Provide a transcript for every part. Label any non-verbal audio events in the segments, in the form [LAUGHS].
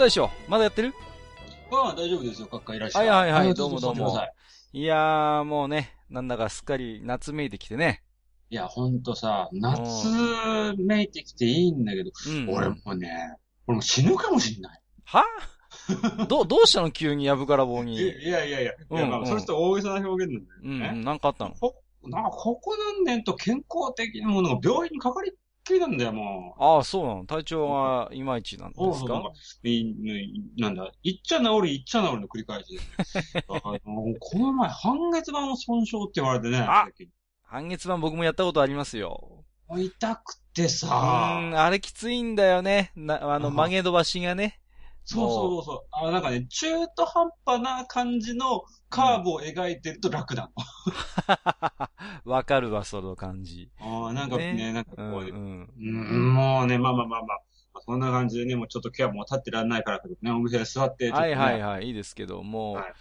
大将、まだやってる？ああ、大丈夫ですよ、各界いらっしゃい。はいはいはいあどうもどうもいいやー、もうね、なんだかすっかり夏めいてきてね。いや、ほんとさ、夏めいてきていいんだけど、うん。俺もうね、俺もう死ぬかもしんない。は？ど、どうしたの？急にやぶから棒いに。やいやいや、いや、まあ、うんうんそれと大げさな表現なんだようん、うね。ん、なんかあったの？こなんか、ここ何年と健康的なものが病院にかかりっきりなんだよ、もう。ああ、そうなの体調がいまいちなんですか？そうんかいいなんだ、いっちゃ治り、いっちゃ治りの繰り返し [LAUGHS] で。この前、半月板の損傷って言われてね。あ半月板僕もやったことありますよ。痛くてうさ、ーん、あれきついんだよね。な、あの、あ曲げ伸ばしがね。そうそうそう。あなんかね、中途半端な感じのカーブを描いてると楽な [LAUGHS] わかるわ、その感じ。の。あーなんかね、ね？なんかこう、うん、う。うんん、もうね、まあまあまあまあ、そんな感じでね、もうちょっと今日はもう立ってらんないからね、お店で座って、ねはいはいはい、いいですけど、もう、はい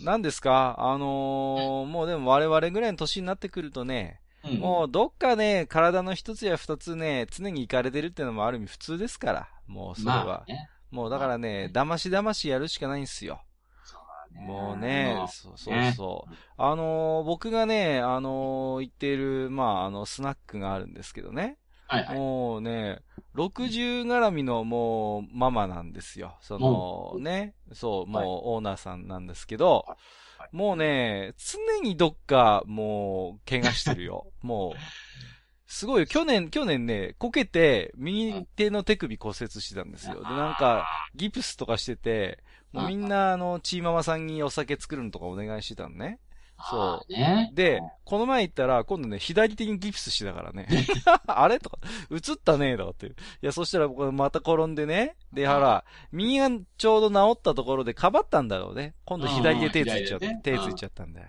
何ですか？あのーもうでも我々ぐらいの年になってくるとね、うんもうどっかね、体の一つや二つね、常に行かれてるっていうのもある意味普通ですから。もうそれは。まあね。もうだからね、騙し騙しやるしかないんですよ。そうだねもうねま、あそうそうそう。あのー僕がね、あのー行っている、まあ、あの、スナックがあるんですけどね。はいはい。もうね、60絡みのもうママなんですよ。そのね、そう、もうオーナーさんなんですけどはいはい、もうね、常にどっかもう怪我してるよ。[LAUGHS] もう、すごいよ。去年、去年ね、こけて、右手の手首骨折してたんですよ。で、なんか、ギプスとかしてて、もうみんな、あの、チーママさんにお酒作るのとかお願いしてたのね。そう。で、この前行ったら、今度ね、左手にギプスしてたからね。[LAUGHS] [LAUGHS] あれとか、映ったねとかって。いや、そしたら僕また転んでね。で、ほら、右がちょうど治ったところでかばったんだろうね。今度左で手ついちゃった、うん手ついちゃったんだよ。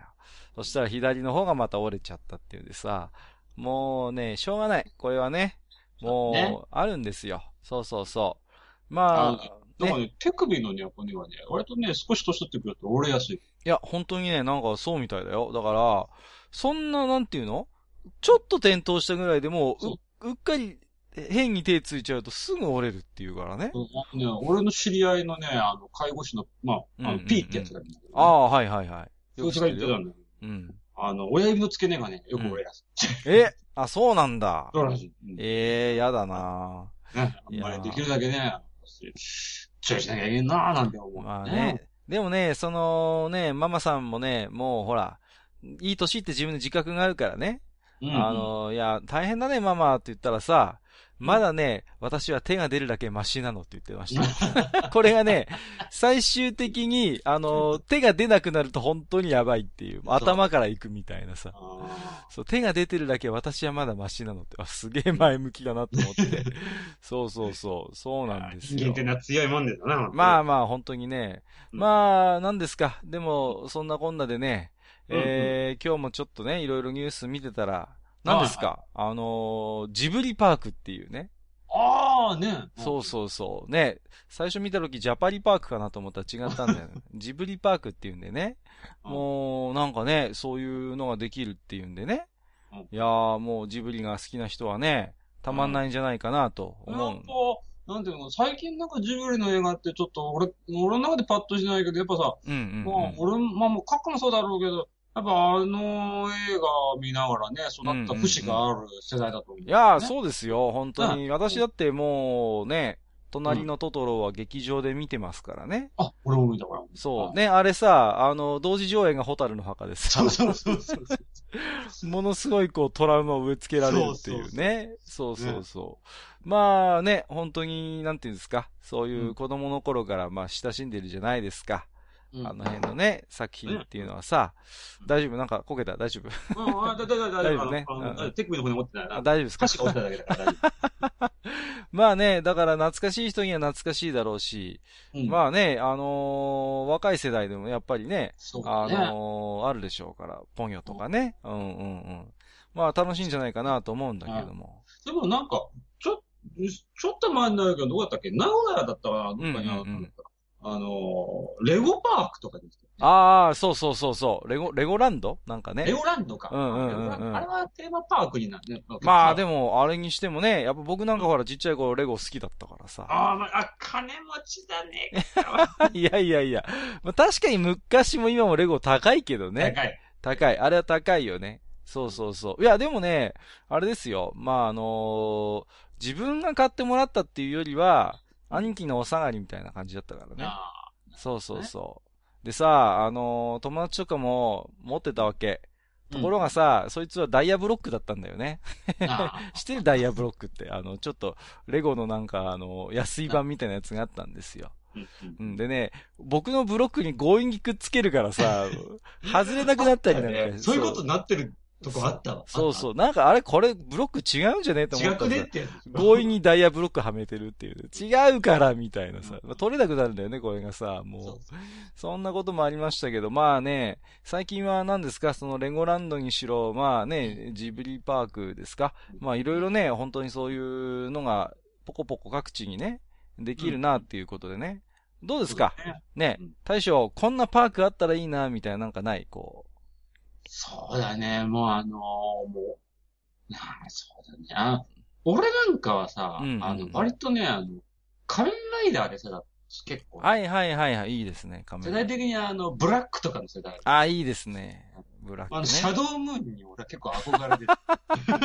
そしたら左の方がまた折れちゃったっていうんでさ、もうね、しょうがない。これはね、もう、ねあるんですよ。そうそうそう。まあ、だからね、手首のね、骨はね、割とね、少し年取ってくると折れやすい。いや、本当にね、なんかそうみたいだよ。だから、そんな、なんていうの？ちょっと転倒したぐらいでもそうう、うっかり変に手ついちゃうとすぐ折れるっていうからね。ね、俺の知り合いのね、あの、介護士の、まあ、あの、うんうんうん P ってやつがいるんだけど、ね。ああ、はいはいはい。そいつが言ってたんだよ。うん。あの、親指の付け根がね、よく折れやすい。えあ、そうなんだ。そうらしい。うんええやだなね、あんまりできるだけね、注意しなきゃいけんなーなんて思う、まあね。。でもね、そのね、ママさんもね、もうほら、いい年って自分で自覚があるからね。うん、あ、の、いや、大変だね、ママって言ったらさ、まだね、私は手が出るだけマシなのって言ってましたよ。[LAUGHS] これがね、最終的に、あの、手が出なくなると本当にやばいっていう、頭から行くみたいなさ。あそう、手が出てるだけ私はまだマシなのって、あすげえ前向きだなと思って。[LAUGHS] そうそうそう、そうなんですよ人間って。のは強いもんですよな。まあまあ、本当にね。うんまあ、なんですか。でも、そんなこんなでね、うんうんえー今日もちょっとね、いろいろニュース見てたら、何ですか、あのージブリパークっていうね。ああ、ね。そうそうそう。ね、最初見た時ジャパリパークかなと思ったら違ったんだよね。[LAUGHS] ジブリパークっていうんでね。うんもう、なんかね、そういうのができるっていうんでね。うんいやー、もうジブリが好きな人はね、たまんないんじゃないかなと思う。やっぱ、なんていうの、最近なんかジブリの映画ってちょっと俺、俺の中でパッとしないけど、やっぱさ、うんうん、うん。まあ、俺、まあもう、カッコもそうだろうけど、やっぱあの映画を見ながらね、育った節がある世代だと思う、いやー、ねそうですよ、本当に。うん私だってもうね、隣のトトロは劇場で見てますからね。あ、俺も見たから。そう。ね、あれさ、あの、同時上映がホタルの墓ですよ。そうそうそうそうそう。ものすごいこうトラウマを植え付けられるっていうね。そうそうそう。まあね、本当に、なんていうんですか。そういう子供の頃からまあ親しんでるじゃないですか。うん。あの辺のね、作品っていうのはさ、うん大丈夫？なんかこけた？大丈夫？うん、あ、だ、だ、だ、だ、大丈夫。ね？手首の骨持ってないな。あ大丈夫ですか？歌詞が落ちただけだから。大 [LAUGHS] 丈まあね、だから懐かしい人には懐かしいだろうし、まあね、あのー若い世代でもやっぱりね、あ。のーあるでしょうから、ポンヨとかね。うんうんうん。まあ楽しいんじゃないかなと思うんだけども。でもなんか、ちょ、ちょっと前になるけど、どうだったっけ？名古屋だったかなどっかにあるうんうんうんあのー、レゴパークとかですよああ、そうそうそうそう。レゴ、レゴランド？なんかねレ。ゴランドか。うんうんうんうんあれはテーマパークになるね。まあでも。も、あれにしてもね、やっぱ僕なんかほらちっちゃい頃レゴ好きだったからさ。ああ、まあ、あ、金持ちだね。[LAUGHS] いやいやいや。まあ、確かに昔も今もレゴ高いけどね。高い。高い。あれは高いよね。そうそうそう。いや、でもね、あれですよ。まあ、あのー自分が買ってもらったっていうよりは、兄貴のお下がりみたいな感じだったからね。あそうそうそう。でさ、あのー友達とかも持ってたわけ。ーところが、さ、そいつはダイヤブロックだったんだよね。[LAUGHS] 知ってる？ダイヤブロックって。あの、ちょっと、レゴのなんか、あの、安い版みたいなやつがあったんですよ。ーうんうん。でね、僕のブロックに強引にくっつけるからさ、[LAUGHS] 外れなくなったりなんか。そういうことになってるとこあったわ。そうそう。なんかあれ、これ、ブロック違うんじゃねえと思違ったらさくねってやつ。強引にダイヤブロックはめてるっていう。[LAUGHS] 違うから、みたいなさ。まあ取れなくなるんだよね、これがさ。もう。そんなこともありましたけど、まあね、最近は何ですか、そのレゴランドにしろ、まあね、ジブリパークですか？まあいろいろね、本当にそういうのが、ポコポコ各地にね、できるなっていうことでね。どうですか？ね大将、こんなパークあったらいいな、みたいななんかない？こそうだね、もうあのーもう、なあ、そうだね。あ俺なんかはさ、うんうんうんあの、割とね、あの、仮面ライダーでさ、結構、う。はいはいはいはい、いいですね、カメラ世代。的にあの、ブラックとかの世代。あ、いいですね。ブラックあの、シャね。ドームーンに俺は結構憧れてる。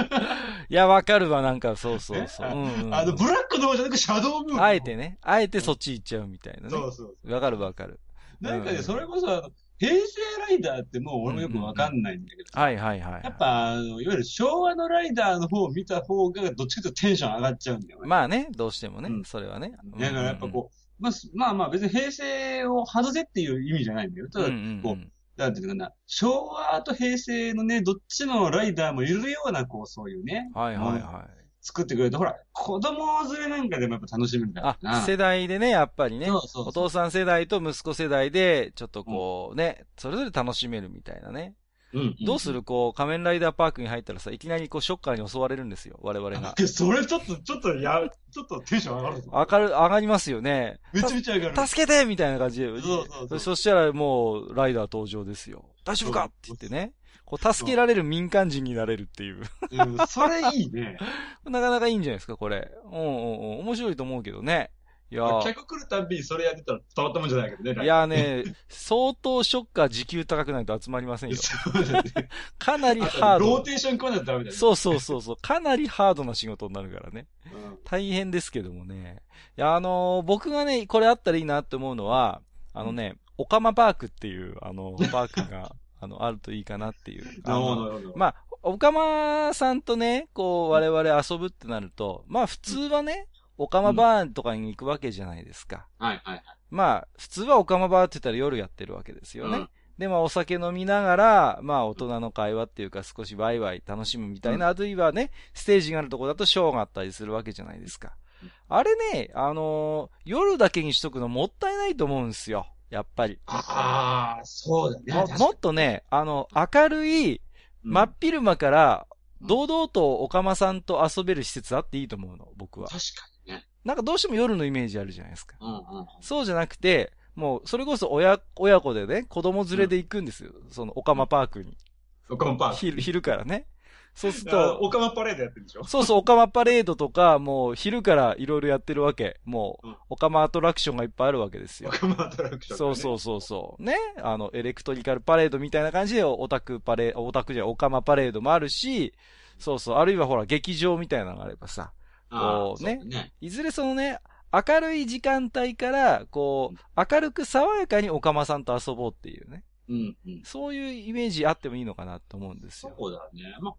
[LAUGHS] いや、わかるわ、なんか、そうそうそう。うんうんあの、ブラックの方じゃなくシャドームーン。あえてね、あえてそっち行っちゃうみたいなね。そうそう。わかるわかる。なんかね、うんそれこそあの、平成ライダーってもう俺もよくわかんないんだけど、はいはいはい。やっぱ、あの、いわゆる昭和のライダーの方を見た方が、どっちかというとテンション上がっちゃうんだよね。まあね、どうしてもね、うんそれはね。だからやっぱこう、まあ、すまあまあ別に平成を外せっていう意味じゃないんだよ。たうん、だ、うんうんこう、なんていうのかな、昭和と平成のね、どっちのライダーもいるような、こう、そういうね、はいはいはい。作ってくれると、ほら、子供連れなんかでもやっぱ楽しめるんだあろう、な。世代でね、やっぱりね、そうそうそうお父さん世代と息子世代で、ちょっとこうね、それぞれ楽しめるみたいなね。うんどうするこう、仮面ライダーパークに入ったらさ、いきなりこう、ショッカーに襲われるんですよ、我々が。[LAUGHS] それちょっと、ちょっと、や、ちょっとテンション上がるぞ。上がる、上がりますよね。めちゃめちゃ上がる。助けてみたいな感じで。そうそうそうそしたらもう、ライダー登場ですよ。大丈夫か？って言ってね。こう、助けられる民間人になれるっていう。うん、それいいね。[LAUGHS] なかなかいいんじゃないですか、これ。うんうんうん。面白いと思うけどね。いやー客来るたんびにそれやってたらたまったもんじゃないけどね。いやーね、相当ショッカー時給高くないと集まりませんよ。そうだね。かなりハード。ローテーション組まないとダメだよね。そうそうそうそう。かなりハードな仕事になるからね。うん。大変ですけどもね。いや、あのー僕がね、これあったらいいなって思うのは、あのね、オカマパークっていう、あの、パークが、あの、あるといいかなっていう。あ [LAUGHS] なるのほど、なるほど。まあ、オカマさんとね、こう、我々遊ぶってなると、まあ普通はね、オカマバーとかに行くわけじゃないですか。はいはいはい。まあ、普通はオカマバーって言ったら夜やってるわけですよね。うんで、まあお酒飲みながら、まあ大人の会話っていうか少しワイワイ楽しむみたいな、あるいはね、ステージがあるとこだとショーがあったりするわけじゃないですかうん。あれね、あのー夜だけにしとくのもったいないと思うんですよ。やっぱり。ああ、そうだね。ももっとね、あの、明るい、真っ昼間から、堂々とオカマさんと遊べる施設あっていいと思うの、僕は。確かにね。なんかどうしても夜のイメージあるじゃないですか。うんうん。そうじゃなくて、もう、それこそ親、親子でね、子供連れで行くんですよ。その、オカマパークに。オカマパーク。昼、昼からね。そうするあと、オカマパレードやってるでしょ？そうそう、オカマパレードとか、もう、昼からいろいろやってるわけ。もううん、オカマアトラクションがいっぱいあるわけですよ。オカマアトラクション。そうそうそうそう。ね。あの、エレクトリカルパレードみたいな感じで、オタクパレード、オタクじゃオカマパレードもあるし、そうそう。あるいはほら、劇場みたいなのがあればさ、こうねね。いずれそのね、明るい時間帯から、こう、明るく爽やかにオカマさんと遊ぼうっていうね。うんうん。そういうイメージあってもいいのかなと思うんですよ。そうだね。まあ、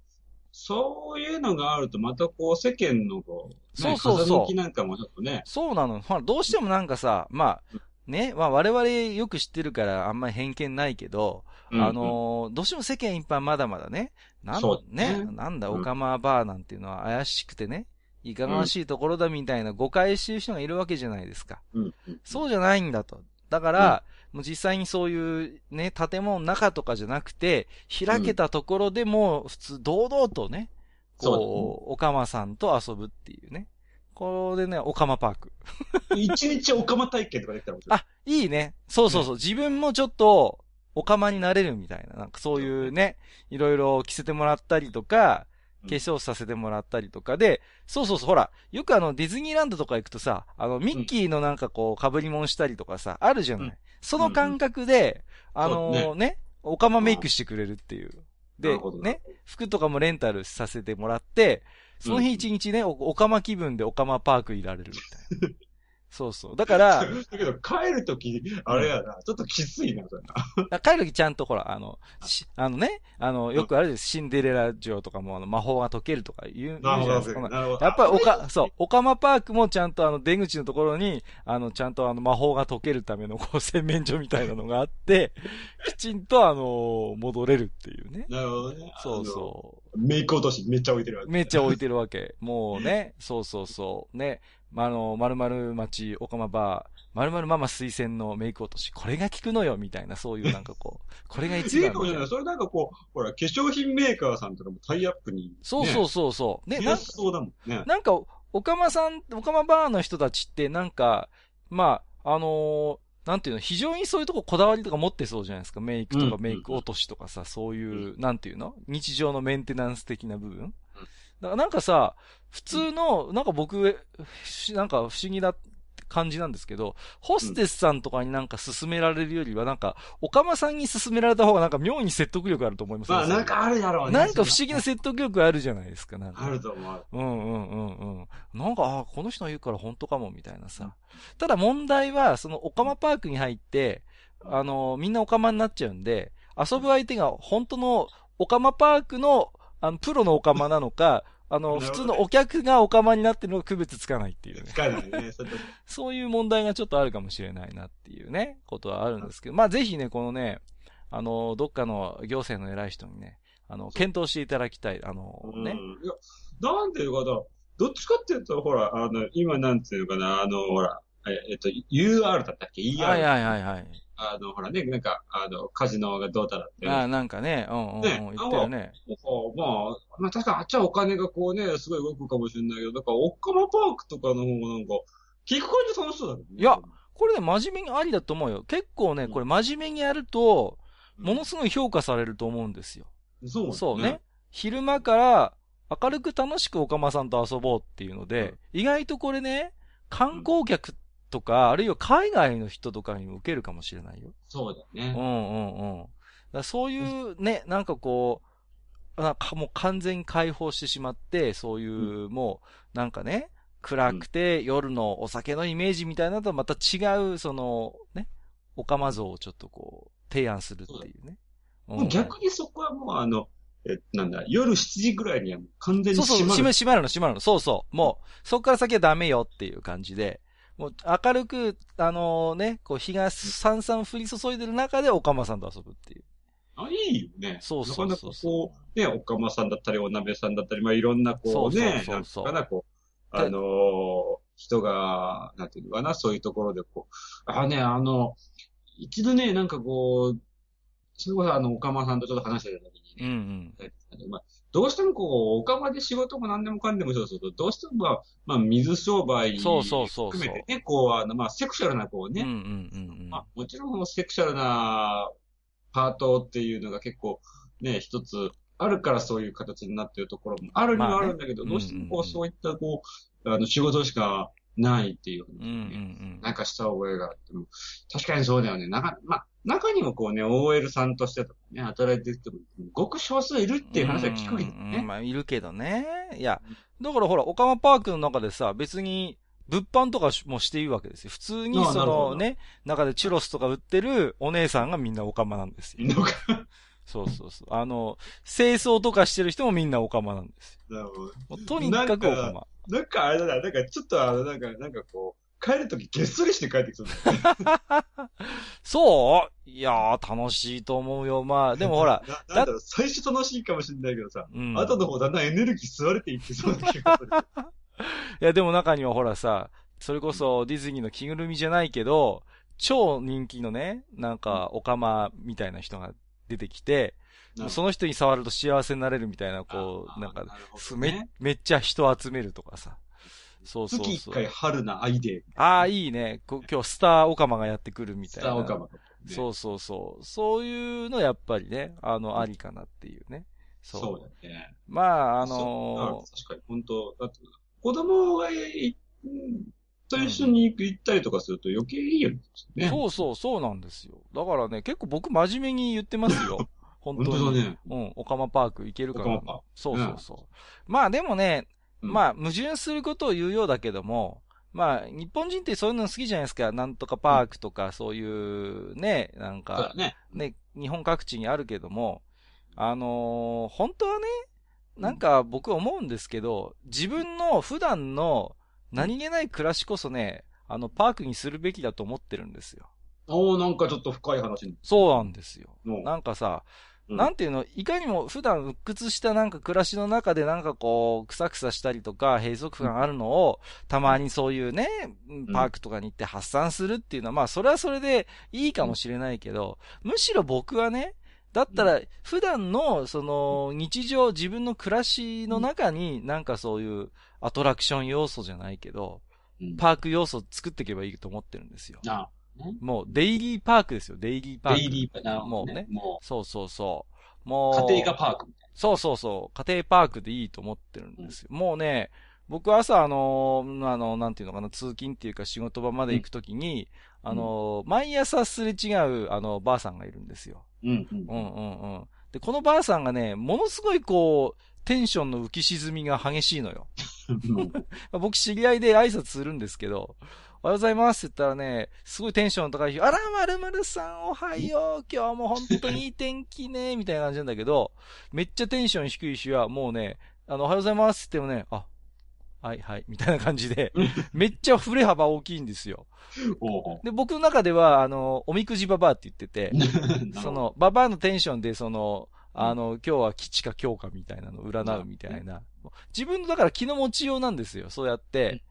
そういうのがあると、またこう、世間のこう、ねそうそうそうなんかもちょっとね。そうなの。ほら、どうしてもなんかさ、まあ、ね、まあ我々よく知ってるからあんまり偏見ないけど、うんあのーどうしても世間一般まだまだね、なんそうねねなんだ、うんオカマバーなんていうのは怪しくてね、いかがわしいところだみたいな誤解してる人がいるわけじゃないですか。うんうんそうじゃないんだと。だから、もう実際にそういうね、建物の中とかじゃなくて、開けたところでも普通堂々とね、こう、オカマさんと遊ぶっていうね。これでね、オカマパーク。[LAUGHS] 一日オカマ体験とかできたら面白い。あ、いいね。そうそうそう。自分もちょっと、オカマになれるみたいな。なんかそういうね、いろいろ着せてもらったりとか、うん化粧させてもらったりとかで、そうそうそう、ほら、よくあの、ディズニーランドとか行くとさ、あの、ミッキーのなんかこう、被り物したりとかさ、あるじゃない。うんその感覚で、あのそうね、オカマメイクしてくれるっていう。なでね、服とかもレンタルさせてもらって、その日一日ね、おオカマ気分でオカマパークいられるみたいな。[LAUGHS] そうそう。だから、[LAUGHS] だけど、帰るとき、あれやな、ちょっときついな、それな。帰るときちゃんとほら、あの、しあのね、あの、よくあるです。シンデレラ城とかもあの魔法が解けるとか言うないですか。なるほど。やっぱりおか、そう、オカマパークもちゃんとあの出口のところに、あの、ちゃんとあの魔法が解けるためのこう洗面所みたいなのがあって、[LAUGHS] きちんとあの、戻れるっていうね。なるほどね。そうそう。う。メイク落としめっちゃ置いてるわけ。めっちゃ置いてるわけ。もうね、そうそうそう。ね、まあの、まるまる町、オカマバー、まるまるママ推薦のメイク落とし、これが効くのよ、みたいな、そういうなんかこう、[LAUGHS] これが一いい番いなかもしれない。それなんかこう、ほら、化粧品メーカーさんとかもタイアップに、ね。そうそうそうそう。ね、なんかそうだもんね。なんか、オカマさん、オカマバーの人たちって、なんか、まあ、あのーなんていうの、非常にそういうとここだわりとか持ってそうじゃないですか。メイクとかうんメイク落としとかさ、そういう、なんていうの？日常のメンテナンス的な部分？なんかさ、普通の、なんか僕、しなんか不思議な感じなんですけど、ホステスさんとかになんか勧められるよりは、なんか、オカマさんに勧められた方がなんか妙に説得力あると思いますまあ、なんかあるだろうね。なんか不思議な説得力あるじゃないですか、なんか。あると思う。うんうんうんうん。なんか、あこの人が言うから本当かも、みたいなさ。ただ問題は、そのオカマパークに入って、あの、みんなオカマになっちゃうんで、遊ぶ相手が本当のオカマパークの、あの、プロのオカマなのか、あの、普通のお客がオカマになってるのが区別つかないっていうね。使えないね。そういう問題がちょっとあるかもしれないなっていうね、ことはあるんですけど、まあぜひね、このね、あの、どっかの行政の偉い人にね、あの、検討していただきたい。あの、ね。うんいや、なんていうかな、どっちかっていうと、ほら、あの、今なんていうのかな、あの、ほら、ええっと、UR だったっけ ?ER。はいはいはいはい。あの、ほらね、なんか、あの、カジノがどうたらって。ああ、なんかね、うんうんうん、ね言ってるね。まあ、まあ確かにあっちはお金がこうね、すごい動くかもしれないけど、だから、オッカマパークとかの方がなんか、聞く感じ楽しそうだけどね。いやこれね、真面目にありだと思うよ。結構ね、うんこれ真面目にやると、うんものすごい評価されると思うんですよ。そうなんだそうね。。昼間から明るく楽しくおかまさんと遊ぼうっていうので、意外とこれね、観光客とか、あるいは海外の人とかにも受けるかもしれないよ。そうだうんね。うんうん。だそういうね、なんかこう、なんかもう完全に解放してしまって、そういう、もう、なんかね、暗くて夜のお酒のイメージみたいなのとはまた違う、その、ね、オカマ像をちょっとこう、提案するっていうね。逆にそこはもうあの、え、なんだ、夜7時ぐらいには完全にそうそう、閉まる。閉め、閉まるの、閉まるの。そうそう。もう、そこから先はダメよっていう感じで、もう明るく、あのね、こう日がさんさん降り注いでる中でオカマさんと遊ぶっていう。あ、いいよね。そうそうそうなかなかこう、ね、おかまさんだったり、お鍋さんだったり、まあいろんなこうそうね、そうそうそうなんかな、こう、であのー人が、なんていうのかな、そういうところでこう、あね、あの、一度ね、なんかこう、それこそあの、おかまさんとちょっと話してた時にうんね、あのまあ、どうしてもこう、おかまで仕事も何でもかんでもそうすると、どうしてもまあ、まあ、水商売そうそうそうそう含めてね、こう、あの、まあ、セクシャルなこううん。ね、うんうんうんうん。まあ、もちろんセクシャルなパートっていうのが結構ね、一つあるからそういう形になってるところもあるにはあるんだけど、まあねどうしてもこう、うんうんうんそういったこう、あの、仕事しかないっていう、うんうんうん。なんかした覚えがあっても、確かにそうだよね。なか、まあ、中にもこうね、OL さんとしてとかね、働いてる人も、ごく少数いるっていう話は聞くけどね。まあ、いるけどね。いや、だからほら、オカマパークの中でさ、別に、物販とかもしていいわけですよ。普通にそなるほどのね、中でチュロスとか売ってるお姉さんがみんなオカマなんですよ。[LAUGHS] そうそうそう。あの、清掃とかしてる人もみんなオカマなんですよ。もうとにかくオカマ。なんかあれだな、なんかちょっとあの、なんか、なんかこう、帰るときげっそりして帰ってきそうそう？いやー、楽しいと思うよ。まあ、でもほら、[LAUGHS] ななんだろう、最初楽しいかもしれないけどさ、うん。後の方だんだんエネルギー吸われていってそうな気がする。[LAUGHS] いや、でも中にはほらさ、それこそディズニーの着ぐるみじゃないけど、超人気のね、なんか、オカマみたいな人が出てきて、その人に触ると幸せになれるみたいな、こう、なんか、めめっちゃ人集めるとかさ。そうそうそう。月一回春なアイデああ、いいね。こ今日スターオカマがやってくるみー、スたいな。ターオカマ。そうそうそう。そういうのやっぱりね、あの、ありかなっていうね。そう。そうだね。まあ、あのあ確かに、本当だって、子供がと一緒に行ったりとかすると余計いいよね。そうそう、そうなんですよ。だからね、結構僕真面目に言ってますよ。本当に。本当だね。うん、オカマパーク行けるかなオカマパーク。そうそうそう。まあでもね、うんまあ矛盾することを言うようだけども、まあ日本人ってそういうの好きじゃないですか。なんとかパークとかそういうね、なんか、ね。ね、日本各地にあるけども、あのー本当はね、なんか僕思うんですけど、自分の普段の何気ない暮らしこそね、あのパークにするべきだと思ってるんですよ。おー、なんかちょっと深い話に。そうなんですよ。のなんかさ、うんなんていうの、いかにも普段鬱屈したなんか暮らしの中でなんかこう、くさくさしたりとか、閉塞感あるのを、たまにそういうね、パークとかに行って発散するっていうのは、まあそれはそれでいいかもしれないけど、むしろ僕はね、だったら普段のその日常自分の暮らしの中になんかそういうアトラクション要素じゃないけど、うん。パーク要素作っていけばいいと思ってるんですよ。あもうデイリーパークですよ、デイリーパーク。デイリーパーク。なるほどもうねもそうそうそう。もう。う、家庭がパークみたいそうそうそう。家庭パークでいいと思ってるんですよ。もうね、僕は朝、あのーあの、なんていうのかな、通勤っていうか仕事場まで行くときに、あのー毎朝すれ違う、あの、ばあさんがいるんですよ。な。うん、うん。うんうんうん。で、このばあさんがね、ものすごいこう、テンションの浮き沈みが激しいのよ。[LAUGHS] [LAUGHS] 僕知り合いで挨拶するんですけど、おはようございますって言ったらね、すごいテンションの高い日、あら、まるまるさんおはよう、今日も本当にいい天気ね、みたいな感じなんだけど、めっちゃテンション低い日はもうね、あの、おはようございますって言ってもね、あ、はいはい、みたいな感じで、めっちゃ振れ幅大きいんですよ。で、僕の中では、あの、おみくじババアって言ってて、[LAUGHS] そ、の、ババアのテンションで、その、あの、今日は吉か強かみたいなのを占うみたいな。自分の、だから気の持ちようなんですよ。そうやって、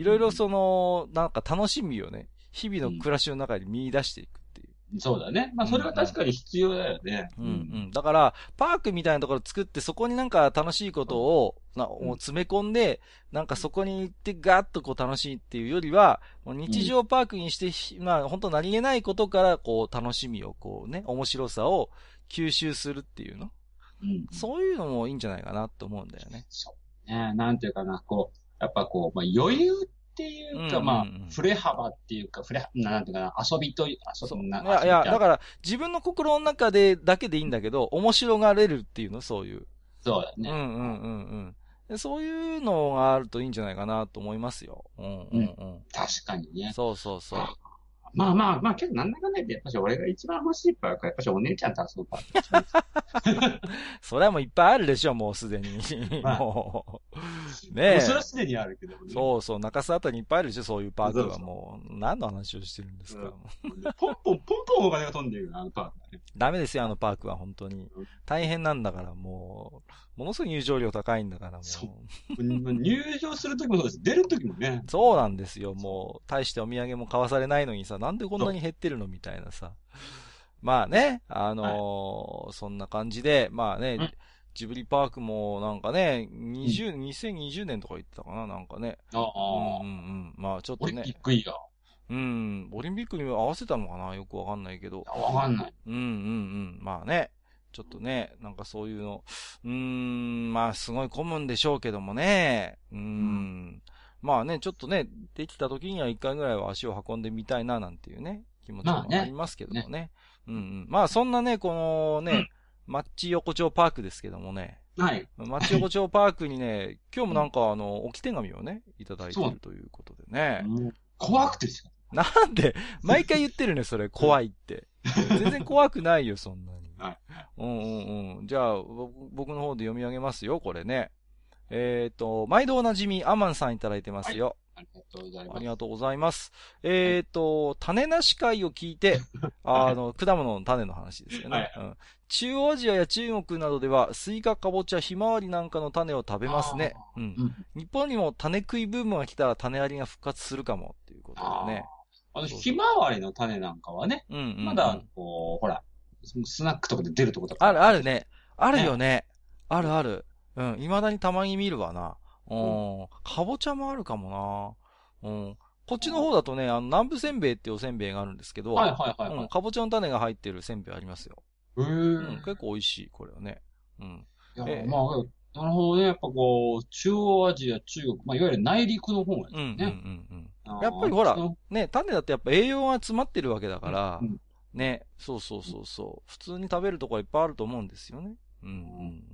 いろいろその、なんか楽しみをね、日々の暮らしの中に見出していくっていう。そうだね。まあ、それは確かに必要だよね。うんうん。だから、パークみたいなところ作って、そこになんか楽しいことを、なもう詰め込んで、なんかそこに行ってガーッとこう楽しいっていうよりは、もう日常パークにしてひ、まあ本当何気ないことからこう楽しみをこうね、面白さを吸収するっていうの。うん。そういうのもいいんじゃないかなと思うんだよね。そう。ねなんていうかな、こう、やっぱこう、まあ、余裕っていうか、うんうんうんまあ、振れ幅っていうか、振れ、なんていうかな、遊びという、遊そう。びな、いや、いや、だら、から自分の心の中でだけでいいんだけど、面白がれるっていうの、そういう。そうだね。うんうんうんうんで。そういうのがあるといいんじゃないかなと思いますよ。うんうんうん。確かにね。そうそうそう。まあまあまあ、けどなんだかんだ言って、やっぱし俺が一番欲しいパークは、やっぱしお姉ちゃんと遊ぶパーク [LAUGHS] それはもういっぱいあるでしょ、もうすでに。まあもう。もねえうそれはすでにあるけどもね。そうそう、中洲あたりにいっぱいあるでしょ、そういうパークはもう。何の話をしてるんですか。うんポンポン、ポンポンお金が飛んでるよ、あのパークはね。ダメですよ、あのパークは本当にうん。大変なんだから、もう。ものすごい入場料高いんだから、もう。そう入場するときもそうです。出るときもね。そうなんですよ、もう。大してお土産も買わされないのにさ、なんでこんなに減ってるのみたいなさ。まあね、あのーそんな感じで、まあね、うんジブリパークもなんかね、20、2020年とか言ってたかな、なんかね。ああ、うんうんうん。まあちょっとねオリンピッ。クイヤー。うん。オリンピックに合わせたのかなよくわかんないけど。わかんない。うんうんうん。まあね。ちょっとね、なんかそういうの、うーん、まあすごい混むんでしょうけどもね。うーん。まあね、ちょっとね、できた時には一回ぐらいは足を運んでみたいななんていうね、気持ちもまあねありますけどもね。うんうん。まあそんなね、このね、マッチ横丁パークですけどもね。はい。マッチ横丁パークにね、[LAUGHS] 今日もなんかあの、置き手紙をね、いただいてるということでね。怖くてですよ。なんで、毎回言ってるね、それ、怖いって。全然怖くないよ、そんなに。はい。うんうんうん。じゃあ、僕僕の方で読み上げますよ、これね。えっ、と、毎度おなじみ、アマンさんいただいてますよ。あありがとうございます。ありがとうございます。えっ、と、種なし会を聞いて、あの、[LAUGHS] 果物の種の話ですよね。はいうん。中央アジアや中国などでは、スイカ、カボチャ、ひまわりなんかの種を食べますね。日本にも種食いブームが来たら種ありが復活するかも、っていうことあでね。あ。あの、ひまわりの種なんかはね、うんうん、うん。まだ、こう、ほら、スナックとかで出るとこだ。ある、ある。ね。あるよね。あるある。うん。未だにたまに見るわな。うん。かぼちゃもあるかもな。うん。こっちの方だとね、あの、南部せんべいっていうおせんべいがあるんですけど、はいはいはいうん、はい。かぼちゃの種が入ってるせんべいありますよ。へうん、え。結構美味しい、これはね。うん。いやええまあ、なるほどね。やっぱこう、中央アジア、中国、まあ、いわゆる内陸の方がうん、うん、うんね。うん。あーやっぱりほらね、種だってやっぱ栄養が詰まってるわけだから、うんね、そうそうそうそう。普通に食べるとこはいっぱいあると思うんですよね。うん、うん、う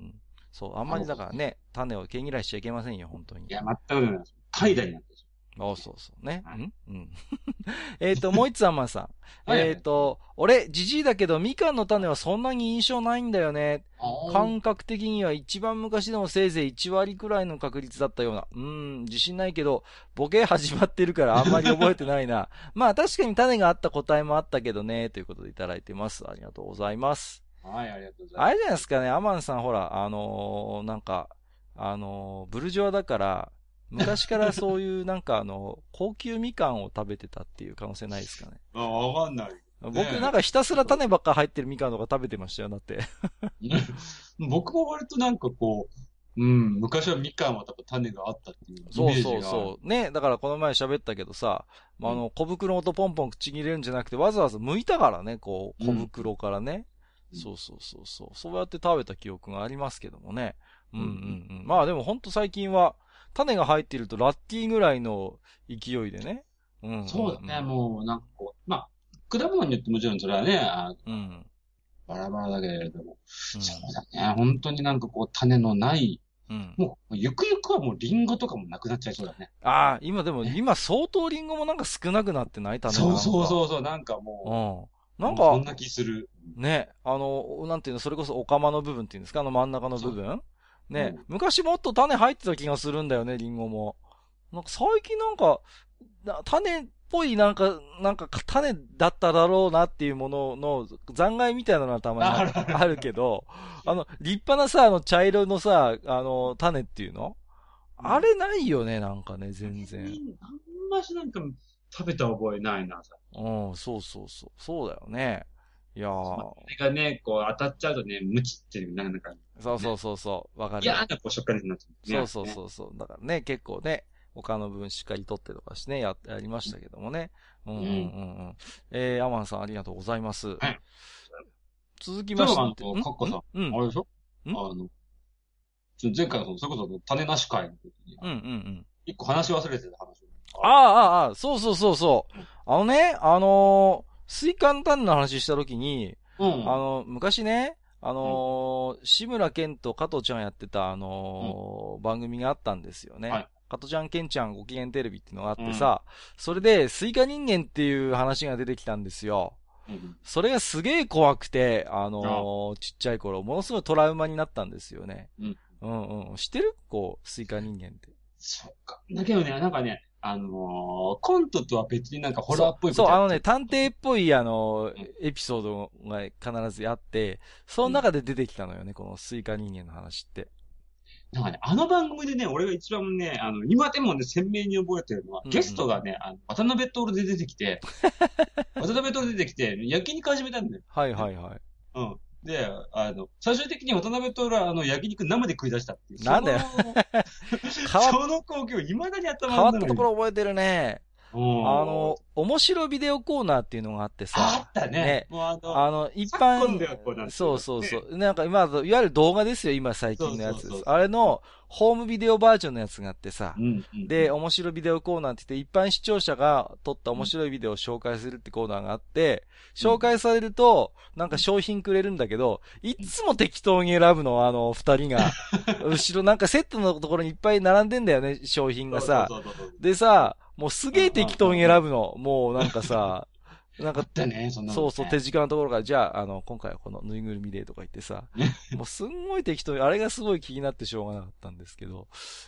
ん。そう、あんまりだからね、種を毛嫌いしちゃいけませんよ、本当にい。や、全くないです。怠惰になってる。あそうそうね。はいうん？うん。[LAUGHS] えっと、もう一つアンマンさん。はいはいえっと、俺、じじいだけど、みかんの種はそんなに印象ないんだよね。感覚的には一番昔でもせいぜい1割くらいの確率だったような。うーん、自信ないけど、ボケ始まってるからあんまり覚えてないな。[LAUGHS] まあ確かに種があった答えもあったけどね、ということでいただいてます。ありがとうございます。はい、ありがとうございます。あれじゃないですかね、アマンさんほら、あのーなんか、あのーブルジョアだから、昔からそういうなんかあの、高級みかんを食べてたっていう可能性ないですかね。[LAUGHS] あ、わかんない。僕なんかひたすら種ばっか入ってるみかんとか食べてましたよ、だって。[LAUGHS] 僕も割となんかこう、うん、昔はみかんは多分種があったっていうイそうメージが。そうそう。ね、だからこの前喋ったけどさ、まあ、あの、小袋ごとポンポン口に入れるんじゃなくて、わざわざ剥いたからね、こう、小袋からね。うんそうそうそうそう。そうやって食べた記憶がありますけどもね。うんうんううん。まあでもほんと最近は、種が入っているとラッキーぐらいの勢いでね。うんうんうん、そうだね、もうなんかこう、まあ、果物によってもちろんそれはね、あうん。バラバラだけれども、うん。そうだね、本当になんかこう種のない、うん。もう、ゆくゆくはもうリンゴとかもなくなっちゃいそうだね。ああ、今でも、今相当リンゴもなんか少なくなってない種がそうそうう。そうそう、なんかもうん。う、なんか、そんな気する。ね、あの、なんていうの、それこそお釜の部分っていうんですか、あの真ん中の部分？ね、うん昔もっと種入ってた気がするんだよね、リンゴも。なんか最近なんか、な種っぽいなんか、なんか種だっただろうなっていうものの残骸みたいなのはたまにああるけど、あの、立派なさ、あの茶色のさ、あの、種っていうの？あれないよね、なんかね、全然。あんましなんか食べた覚えないな、さ。うん、そうそうそう。そうだよね。いやー、それがね、こう当たっちゃうとね、ムチっていう、なんか、そうそうそうそう、わかる。嫌なこう食感になっちゃう、ね。そうそうそうそう。だからね、結構ね、他の分しっかり取ってとかしてね、や、やりましたけどもね。うんうんうんうん。えー、アマンさんありがとうございます。はい。続きまして。あのカッコさんうん。あれでしょ？ん？あの、ちょ前回のそれこそ種なし会の時に、うんうんうん。一個話し忘れてた話を。ああ、ああ、ああ、そうそうそうそう。あのね、あのースイカの種の話した時に、うん。あの、昔ね、あのー志村けんと加藤ちゃんやってた、あのー番組があったんですよね。はい加藤ちゃん、けんちゃんご機嫌テレビっていうのがあってさ、それで、スイカ人間っていう話が出てきたんですよ。うんそれがすげえ怖くて、あのーちっちゃい頃、ものすごいトラウマになったんですよね。うん。うんうん。知ってる？こう、スイカ人間って。そっか。だけどね、なんかね、あのーコントとは別になんかホラーっぽいそう、そうあのね、ね、探偵っぽい、あのーエピソードが必ずあって、その中で出てきたのよね、このスイカ人間の話って。なんかね、あの番組でね、俺が一番ね、あの、今でもね、鮮明に覚えてるのは、うんうんゲストがね、あの渡辺徹で出てきて、[LAUGHS] 渡辺徹出てきて、焼肉始めたんだよ。はいはいはい。うん。で、あの、最終的に渡辺徹は、あの、焼肉生で食い出したっていう。なんだよその光景を未だに頭変わったところ覚えてるね。ああの、面白ビデオコーナーっていうのがあってあさっ、たね。ねもうあの、あの、一般、そうそうそう。なんか今、いわゆる動画ですよ、今最近のやつ。そうそうそうあれの、ホームビデオバージョンのやつがあってさう、んうんで、面白ビデオコーナーって言って、一般視聴者が撮った面白いビデオを紹介するってコーナーがあって、紹介されると、なんか商品くれるんだけど、いっつも適当に選ぶの、あの、二人が。[LAUGHS] 後ろなんかセットのところにいっぱい並んでんだよね、商品がさ。そうそうそうそうでさ、もうすげえ適当に選ぶの。もうなんかさ、[LAUGHS] なんかね、そそうそう、手近なところから、じゃあ、あの、今回はこのぬいぐるみでとか言ってさ、もうすんごい適当に、あれがすごい気になってしょうがなかったんですけど、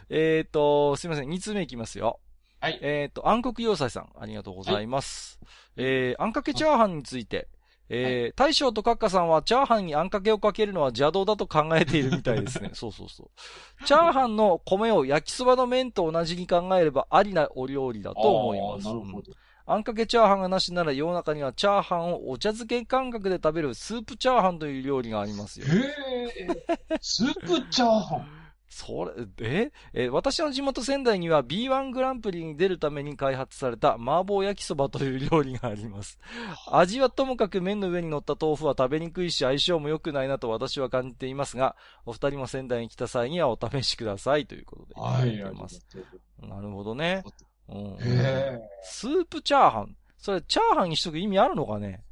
えーと、すいません、2通目いきますよ。はい。えっ、と、暗黒要塞さん、ありがとうございます。えー、あんかけチャーハンについて、えー、大将とカッカさんはチャーハンにあんかけをかけるのは邪道だと考えているみたいですね。[LAUGHS] そうそうそう。チャーハンの米を焼きそばの麺と同じに考えればありなお料理だと思います。うんあんかけチャーハンがなしなら世の中にはチャーハンをお茶漬け感覚で食べるスープチャーハンという料理がありますよ。へえ、スープチャーハン。それ、え？え私の地元仙台には B1 グランプリに出るために開発された麻婆焼きそばという料理があります。味はともかく麺の上に乗った豆腐は食べにくいし相性も良くないなと私は感じていますが、お二人も仙台に来た際にはお試しくださいということでいただいてます。なるほどね。うん。スープチャーハン？それ、チャーハンにしとく意味あるのかね？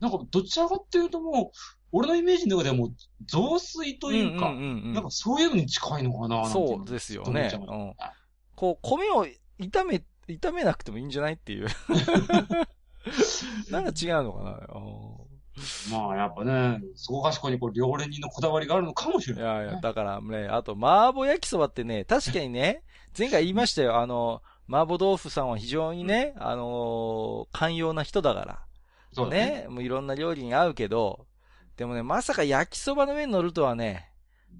なんか、どちらかっていうともう、俺のイメージの中ではもう、雑炊というか、んうんうんなんかそういうのに近いのかなそうですよねずっと思っちゃいましたこう、米を炒め、炒めなくてもいいんじゃないっていう。[LAUGHS] なんか違うのかなうんまあ、やっぱね、そこかしこにこう、料理人のこだわりがあるのかもしれいない。やいや、だからね、あと、麻婆焼きそばってね、確かにね、[LAUGHS] 前回言いましたよ、あの、麻婆豆腐さんは非常にね、あのー寛容な人だから。そうだね。ね、もういろんな料理に合うけど、でもね、まさか焼きそばの上に乗るとはね、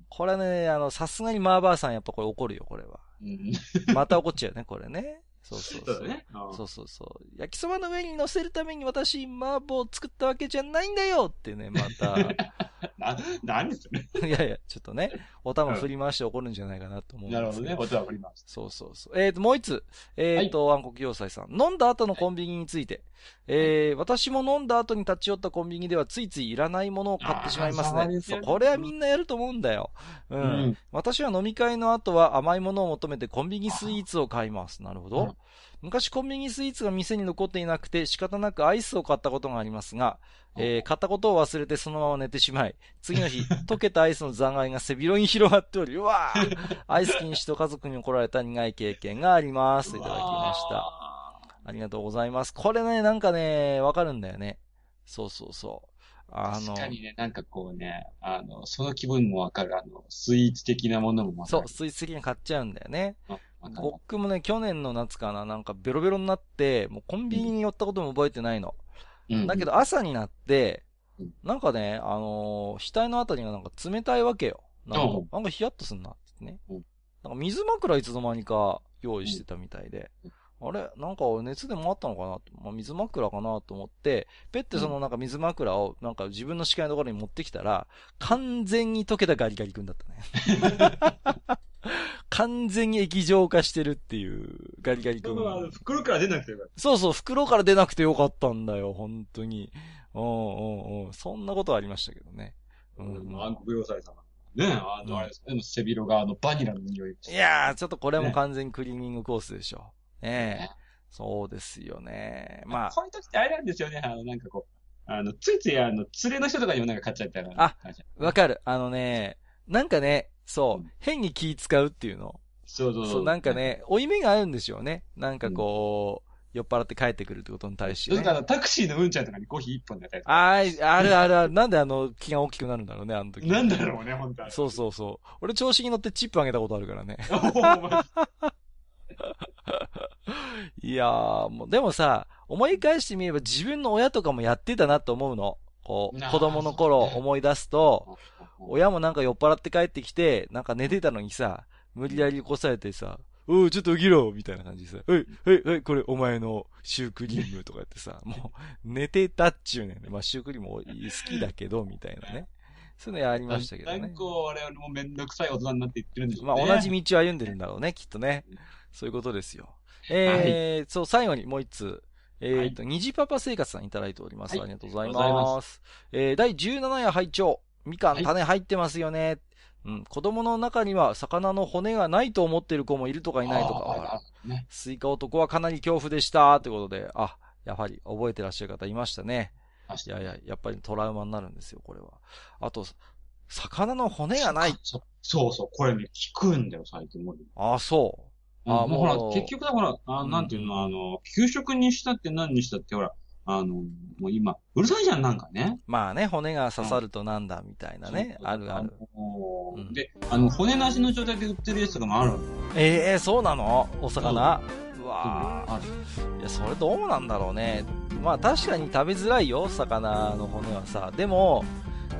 これはね、あの、さすがにマーバーさんやっぱこれ怒るよ、これは。うん。また怒っちゃうね、これね。そうそうそう。そうだね。うんそうそうそう。焼きそばの上に乗せるために私、麻婆を作ったわけじゃないんだよってね、また。[LAUGHS] な、何それ。[LAUGHS] いやいや、ちょっとね、お玉振り回して怒るんじゃないかなと思うんですけなるほどね。お手わかりましそうそうそう。えっ、と、もう一つ。えっ、と、暗黒要塞さん。飲んだ後のコンビニについて。えー私も飲んだ後に立ち寄ったコンビニではついついいらないものを買ってしまいますねそう、これはみんなやると思うんだよ。うん。うん私は飲み会の後は甘いものを求めてコンビニスイーツを買います。なるほど。うん昔コンビニスイーツが店に残っていなくて仕方なくアイスを買ったことがありますが、えー買ったことを忘れてそのまま寝てしまい、次の日、[LAUGHS] 溶けたアイスの残骸が背広に広がっており、うわーアイス禁止と家族に怒られた苦い経験があります。いただきました。ありがとうございます。これね、なんかね、わかるんだよね。そうそうそう。あの確、かにね、なんかこうね、あの、その気分もわかる。あの、スイーツ的なものも。そう、スイーツ的に買っちゃうんだよね。僕もね、去年の夏かな、なんかベロベロになって、もうコンビニに寄ったことも覚えてないの。うんだけど朝になってうん、なんかね、あのー額のあたりがなんか冷たいわけよ。なんかうん、なんかヒヤッとすんなってねうん。なんか水枕いつの間にか用意してたみたいでうん。あれ？なんか熱でもあったのかなとまあ、水枕かなと思って、ペッてそのなんか水枕をなんか自分の視界のところに持ってきたら、完全に溶けたガリガリ君だったね。[LAUGHS] [LAUGHS] 完全に液状化してるっていうガリガリ君。袋から出なくてよかっそうそう、袋から出なくてよかったんだよ、本当に。うんうんうん。そんなことはありましたけどね。た。うんうん。暗黒要塞様。ねあうんの、あれですでも背広があの、バニラの匂い。いやー、ちょっとこれも完全にクリーニングコースでしょ。ねえね。そうですよね。まあ、こういう時ってあれなんですよね。あの、なんかこう、あの、ついついあの、連れの人とかにもなんか買っちゃったら。あわかる。あのね、なんかね、そううん、変に気使うっていうの。そうそうそう、なんか。ね、負い目があるんでしょうね。なんかこう、酔っ払って帰ってくるってことに対してね。それからタクシーのうんちゃんとかにコーヒー一本だったりとか。あーあるあるある。なんであの、気が大きくなるんだろうね、あの時。なんだろうね、本当は。そうそうそう。俺調子に乗ってチップあげたことあるからね。[LAUGHS] いやー、もう、でもさ、思い返してみれば自分の親とかもやってたなと思うの。こう、子供の頃思い出すと、お親もなんか酔っ払って帰ってきて、なんか寝てたのにさ、無理やり起こされてさ、おう、ちょっと起きろみたいな感じでさ、はい、はい、はい、これお前のシュークリームとか言ってさ、もう、寝てたっちゅうねんね。まあ、シュークリーム好きだけど、みたいなね。そういうのやりましたけどねだんだん。こう、我々もめんどくさい大人になっていってるんでしょうまあ、ね。同じ道を歩んでるんだろうね、きっとね。そういうことですよ。えー、そう、最後にもう一つ。えっ、と、虹パパ生活さんいただいております。はいありがとうございありがとうございま。ますえー、第17夜拝聴みかんはい種入ってますよね。うん、子供の中には魚の骨がないと思ってる子もいるとかいないとか。ああね。スイカ男はかなり恐怖でした。ということで、あ、やはり覚えてらっしゃる方いましたね。いやいや、やっぱりトラウマになるんですよ、これは。あと、魚の骨がない。そうそうそう、これね、聞くんだよ、最近もう。あ、そう。あもうほら結局だから、あうんなんていうの、あの、給食にしたって何にしたって、ほら、あの、もう今、うるさいじゃん、なんかね。まあね、骨が刺さるとなんだみたいなね、あるある。。で、あの、骨なしの状態で売ってるやつとかもあるの。ええそうなの？お魚、わいや、それどうなんだろうね。まあ確かに食べづらいよ、魚の骨はさ。でも、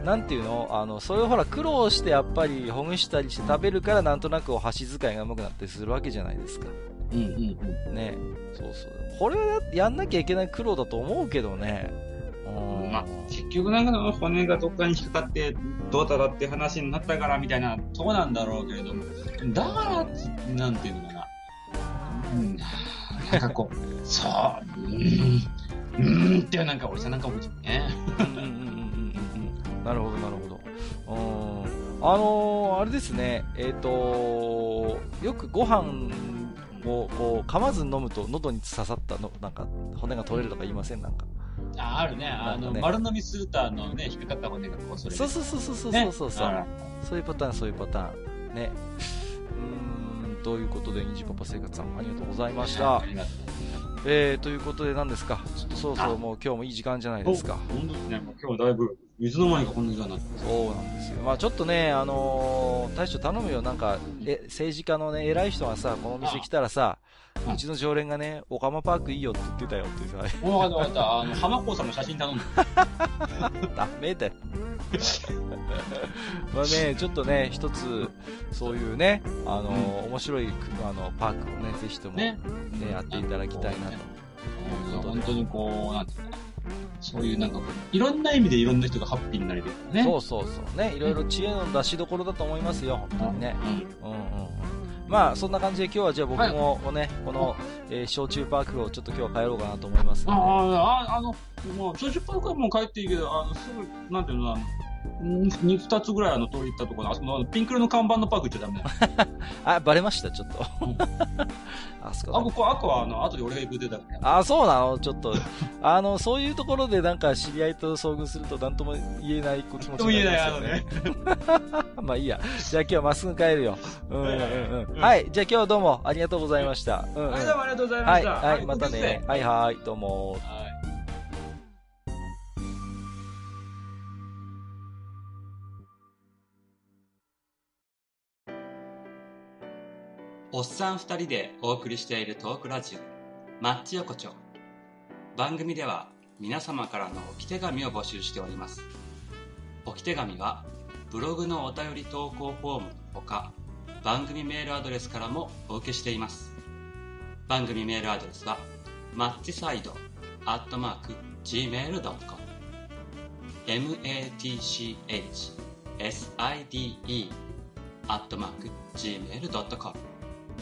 なんていうの？あの、それをほら苦労してやっぱりほぐしたりして食べるからなんとなくお箸使いが上手くなったりするわけじゃないですか。うんうんうん。ね。そうそう。これはやんなきゃいけない苦労だと思うけどね。うん。まあ、結局なんか骨がどっかに引っかかってどうだだって話になったからみたいなとこなんだろうけれども、だから、なんていうのかな。うん、なんかこう、[LAUGHS] そう、うーん、うーんってなんか俺さなんか思っちゃうね。うんうんうんうんなるほど、なるほど。うん。あのーあれですね、えっ、とよくご飯をこう噛まずに飲むと喉に刺さったの、なんか骨が取れるとか言いません？なんか。あ、あるね。あの、丸飲みするとあのね、引っかかった骨がこう、それでそうそうそうそうそうねそうそうそう、あそういうパターン、そういうパターン。ね。うーん、ということで、ニジパパ生活さん、ありがとうございましたえー、ということで何ですか？ちょっとそろそろもう今日もいい時間じゃないですか。本当ですね。今日だいぶ、水の間にかこんな時間になってそうなんですよ。まあちょっとね、あのー大将頼むよ。なんか、え、政治家のね、偉い人がさ、このお店来たらさ、あうちの常連がね、オカマパークいいよって言ってたよってさ、ます。わかったわかった。あの、浜子さんの写真頼んで。[LAUGHS] ダメだよ。[LAUGHS] まあね、ちょっとね、一つ、そういうね、あのー面白いくあのパークをね、ぜひともね、ね。やっていただきたいなと。うん本当にこう、なんていう。そういうなんかこう、いろんな意味でいろんな人がハッピーになれるよね。そうそうそう。ね、いろいろ知恵の出しどころだと思いますよ、本当にね。うん。うんまあそんな感じで今日はじゃあ僕もね、この、えー小中パークをちょっと今日は帰ろうかなと思いますあので、あ、ああの、もう、調子パークはもう帰っていいけど、あの、すぐ、なんていうの、あの、ん二二つぐらいあの通り行ったところあそこのあのピンク色の看板のパーク行っちゃダメ。[LAUGHS] あ、バレました、ちょっとうん。あそあ、こここ、あこはあの、後で俺が行く出たから。あ、そうなの？ちょっと、あの、そういうところでなんか知り合いと遭遇すると何とも言えない気持ちになり。ますよね。[LAUGHS] まあいいや。じゃあ今日はまっすぐ帰るよ。うんうんうんう。うんんはい。じゃあ今日はどうもありがとうございました。うんうん。はい、どうもありがとうございまはい、した。はい、またね。はいはい、どうも。はい。おっさん二人でお送りしているトークラジオ、マッチ横丁。番組では皆様からの置き手紙を募集しております。置き手紙はブログのお便り投稿フォームのほか、番組メールアドレスからもお受けしています。番組メールアドレスは、マッチサイドアットマーク Gmail.com matchside アットマーク Gmail.com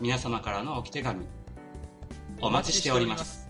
皆様からの置き手紙お待ちしております。